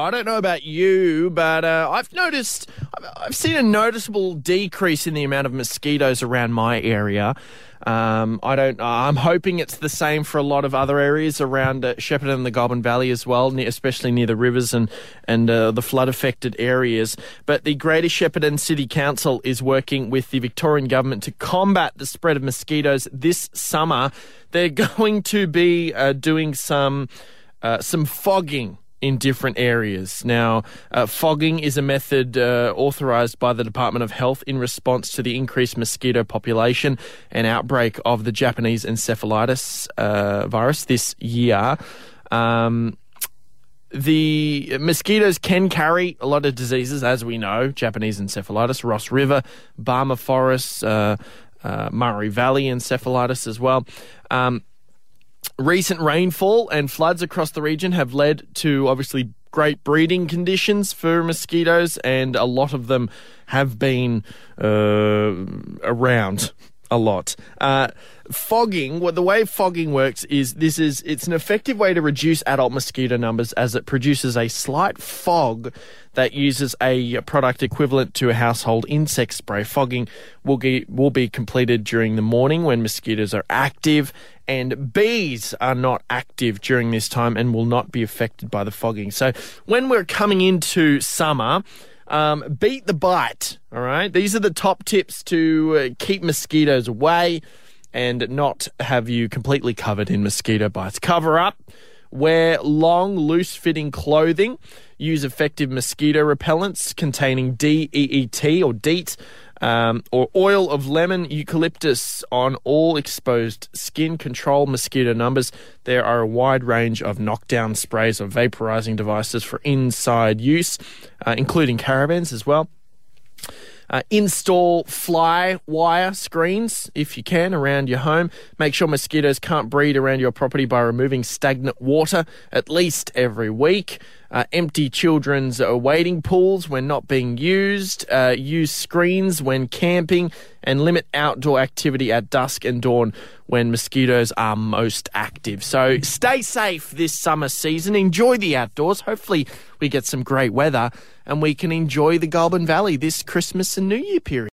I don't know about you, but uh, I've noticed, I've seen a noticeable decrease in the amount of mosquitoes around my area. Um, I don't. I'm hoping it's the same for a lot of other areas around uh, Shepparton and the Goulburn Valley as well, especially near the rivers and and uh, the flood affected areas. But the Greater Shepparton City Council is working with the Victorian government to combat the spread of mosquitoes this summer. They're going to be uh, doing some uh, some fogging in different areas. Now, uh, fogging is a method uh, authorized by the Department of Health in response to the increased mosquito population and outbreak of the Japanese encephalitis uh, virus this year. Um, the mosquitoes can carry a lot of diseases, as we know Japanese encephalitis, Ross River, Barmah Forest, uh, uh, Murray Valley encephalitis as well. Um, Recent rainfall and floods across the region have led to obviously great breeding conditions for mosquitoes, and a lot of them have been uh, around a lot. Uh, fogging, well, the way fogging works is this is it's an effective way to reduce adult mosquito numbers as it produces a slight fog that uses a product equivalent to a household insect spray. Fogging will be, will be completed during the morning when mosquitoes are active and bees are not active during this time and will not be affected by the fogging. So when we're coming into summer, um, beat the bite. All right. These are the top tips to uh, keep mosquitoes away and not have you completely covered in mosquito bites. Cover up. Wear long, loose fitting clothing. Use effective mosquito repellents containing DEET or DEET um, or oil of lemon eucalyptus on all exposed skin. Control mosquito numbers. There are a wide range of knockdown sprays or vaporizing devices for inside use, uh, including caravans as well. Uh, install fly wire screens if you can around your home. Make sure mosquitoes can't breed around your property by removing stagnant water at least every week. Uh, empty children's uh, wading pools when not being used. Uh, use screens when camping and limit outdoor activity at dusk and dawn when mosquitoes are most active. So stay safe this summer season. Enjoy the outdoors. Hopefully, we get some great weather and we can enjoy the Goulburn Valley this Christmas and New Year period.